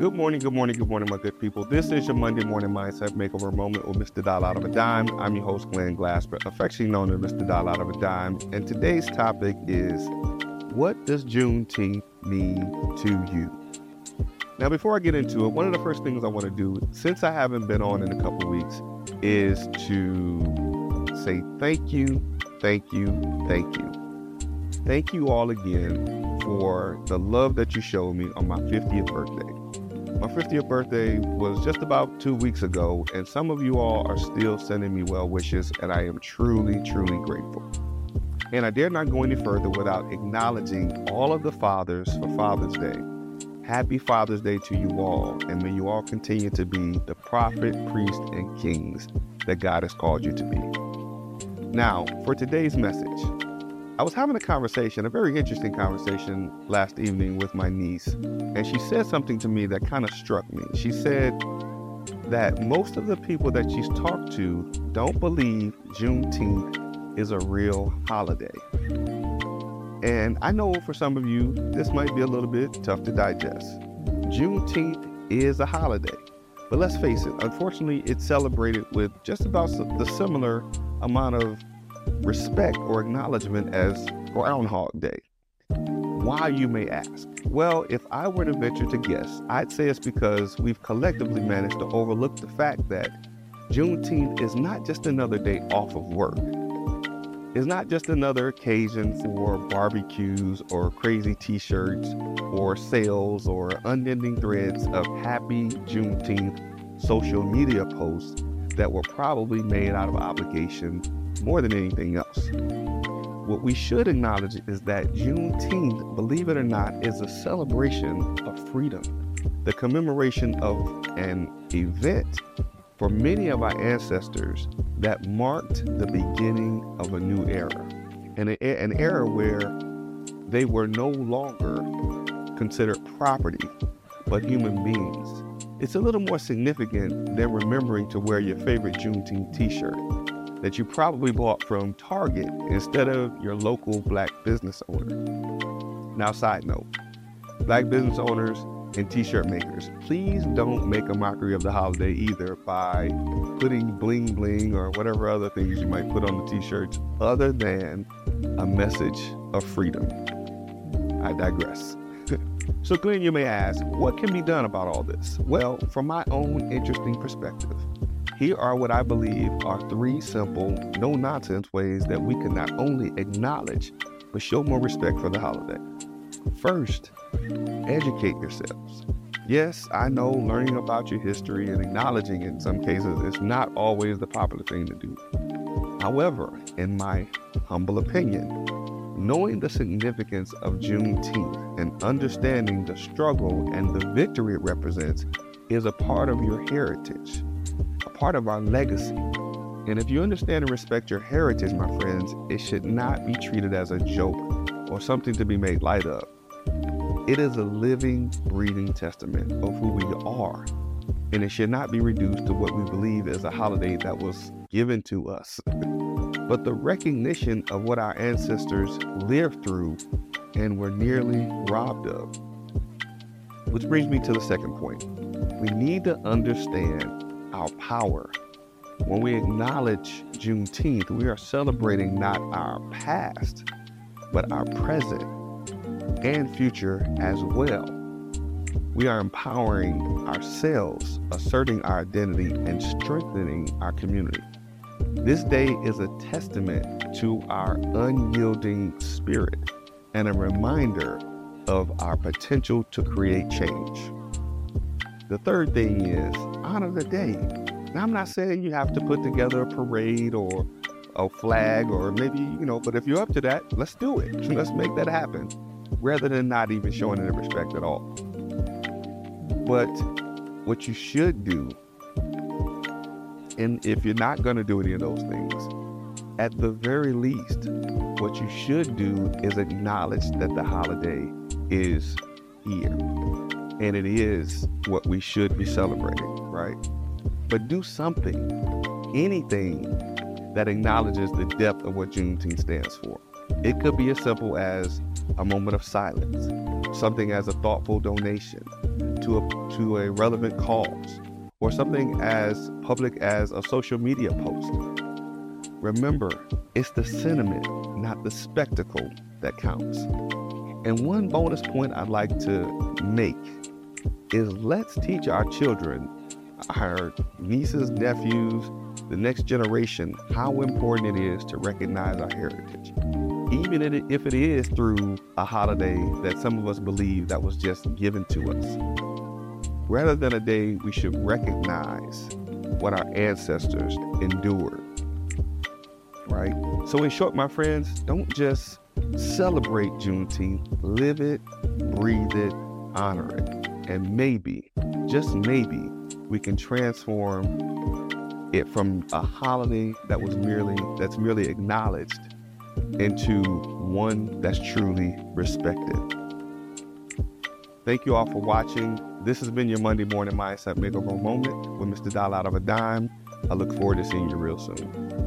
Good morning, good morning, good morning, my good people. This is your Monday morning mindset makeover moment with Mr. Dollar Out of a Dime. I'm your host, Glenn Glasper, affectionately known as Mr. Dollar Out of a Dime. And today's topic is what does Juneteenth mean to you? Now, before I get into it, one of the first things I want to do, since I haven't been on in a couple weeks, is to say thank you, thank you, thank you. Thank you all again for the love that you showed me on my 50th birthday. My 50th birthday was just about two weeks ago, and some of you all are still sending me well wishes, and I am truly, truly grateful. And I dare not go any further without acknowledging all of the fathers for Father's Day. Happy Father's Day to you all, and may you all continue to be the prophet, priest, and kings that God has called you to be. Now, for today's message, I was having a conversation, a very interesting conversation last evening with my niece, and she said something to me that kind of struck me. She said that most of the people that she's talked to don't believe Juneteenth is a real holiday. And I know for some of you, this might be a little bit tough to digest. Juneteenth is a holiday, but let's face it, unfortunately, it's celebrated with just about the similar amount of respect or acknowledgement as Groundhog Day. Why, you may ask? Well, if I were to venture to guess, I'd say it's because we've collectively managed to overlook the fact that Juneteenth is not just another day off of work It's not just another occasion for barbecues or crazy t shirts or sales or unending threads of happy Juneteenth social media posts that were probably made out of obligation more than anything else. What we should acknowledge is that Juneteenth, believe it or not, is a celebration of freedom, the commemoration of an event for many of our ancestors that marked the beginning of a new era, and an era where they were no longer considered property, but human beings. It's a little more significant than remembering to wear your favorite Juneteenth t shirt that you probably bought from Target instead of your local black business owner. Now, side note black business owners and t-shirt makers, please don't make a mockery of the holiday either by putting bling bling or whatever other things you might put on the t-shirts other than a message of freedom. I digress. so Glenn, you may ask, what can be done about all this? Well, from my own interesting perspective, here are what I believe are three simple, no nonsense ways that we can not only acknowledge, but show more respect for the holiday. First, educate yourselves. Yes, I know learning about your history and acknowledging it in some cases is not always the popular thing to do. However, in my humble opinion, knowing the significance of Juneteenth and understanding the struggle and the victory it represents is a part of your heritage, a part of our legacy. And if you understand and respect your heritage, my friends, it should not be treated as a joke or something to be made light of. It is a living, breathing testament of who we are, and it should not be reduced to what we believe is a holiday that was given to us, but the recognition of what our ancestors lived through and were nearly robbed of. Which brings me to the second point. We need to understand our power. When we acknowledge Juneteenth, we are celebrating not our past, but our present and future as well. We are empowering ourselves, asserting our identity, and strengthening our community. This day is a testament to our unyielding spirit and a reminder of our potential to create change. The third thing is honor the day. Now, I'm not saying you have to put together a parade or a flag or maybe, you know, but if you're up to that, let's do it. Hmm. Let's make that happen rather than not even showing any respect at all. But what you should do, and if you're not going to do any of those things, at the very least, what you should do is acknowledge that the holiday is here. And it is what we should be celebrating, right? But do something, anything that acknowledges the depth of what Juneteenth stands for. It could be as simple as a moment of silence, something as a thoughtful donation, to a, to a relevant cause or something as public as a social media post. Remember, it's the sentiment, not the spectacle, that counts. And one bonus point I'd like to make is let's teach our children, our nieces, nephews, the next generation, how important it is to recognize our heritage. Even if it is through a holiday that some of us believe that was just given to us. Rather than a day, we should recognize what our ancestors endured. Right? So, in short, my friends, don't just celebrate Juneteenth, live it, breathe it, honor it. And maybe, just maybe, we can transform it from a holiday that was merely that's merely acknowledged into one that's truly respected. Thank you all for watching. This has been your Monday Morning Mindset Makeover Moment with Mr. Dollar Out of a Dime. I look forward to seeing you real soon.